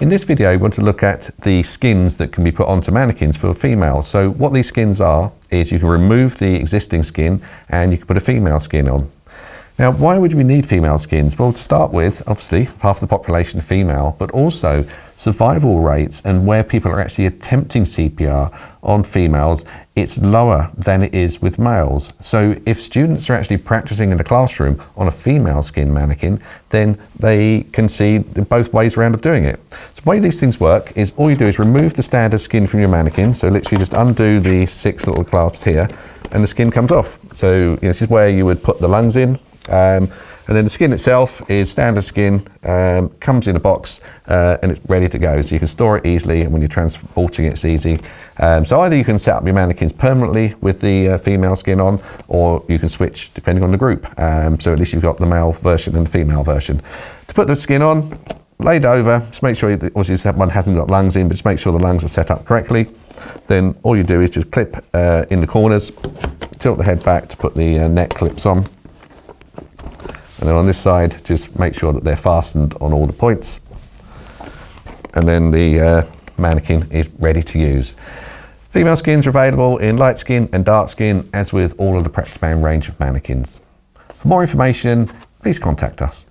In this video, we want to look at the skins that can be put onto mannequins for females. So what these skins are is you can remove the existing skin and you can put a female skin on. Now, why would we need female skins? Well, to start with, obviously, half the population female, but also survival rates and where people are actually attempting CPR on females, it's lower than it is with males. So if students are actually practicing in the classroom on a female skin mannequin, then they can see both ways around of doing it. So the way these things work is all you do is remove the standard skin from your mannequin. So literally just undo the six little clasps here and the skin comes off. So you know, this is where you would put the lungs in, um, and then the skin itself is standard skin, um, comes in a box uh, and it's ready to go. So you can store it easily and when you're transporting it, it's easy. Um, so either you can set up your mannequins permanently with the uh, female skin on or you can switch depending on the group. Um, so at least you've got the male version and the female version. To put the skin on, lay it over, just make sure, that, obviously that one hasn't got lungs in, but just make sure the lungs are set up correctly. Then all you do is just clip uh, in the corners, tilt the head back to put the uh, neck clips on and then on this side, just make sure that they're fastened on all the points. And then the uh, mannequin is ready to use. Female skins are available in light skin and dark skin, as with all of the Practi-Man range of mannequins. For more information, please contact us.